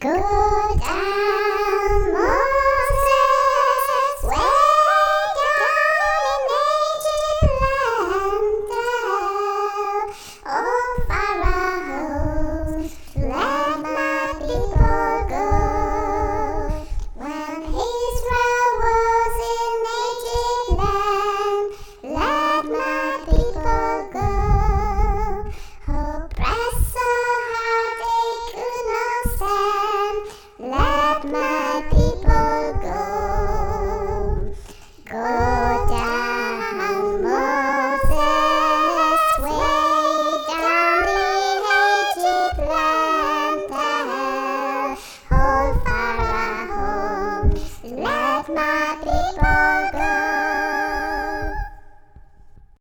Good and Moses down in land let my people go. When Israel was in land, let my people go. They could not stand. Matri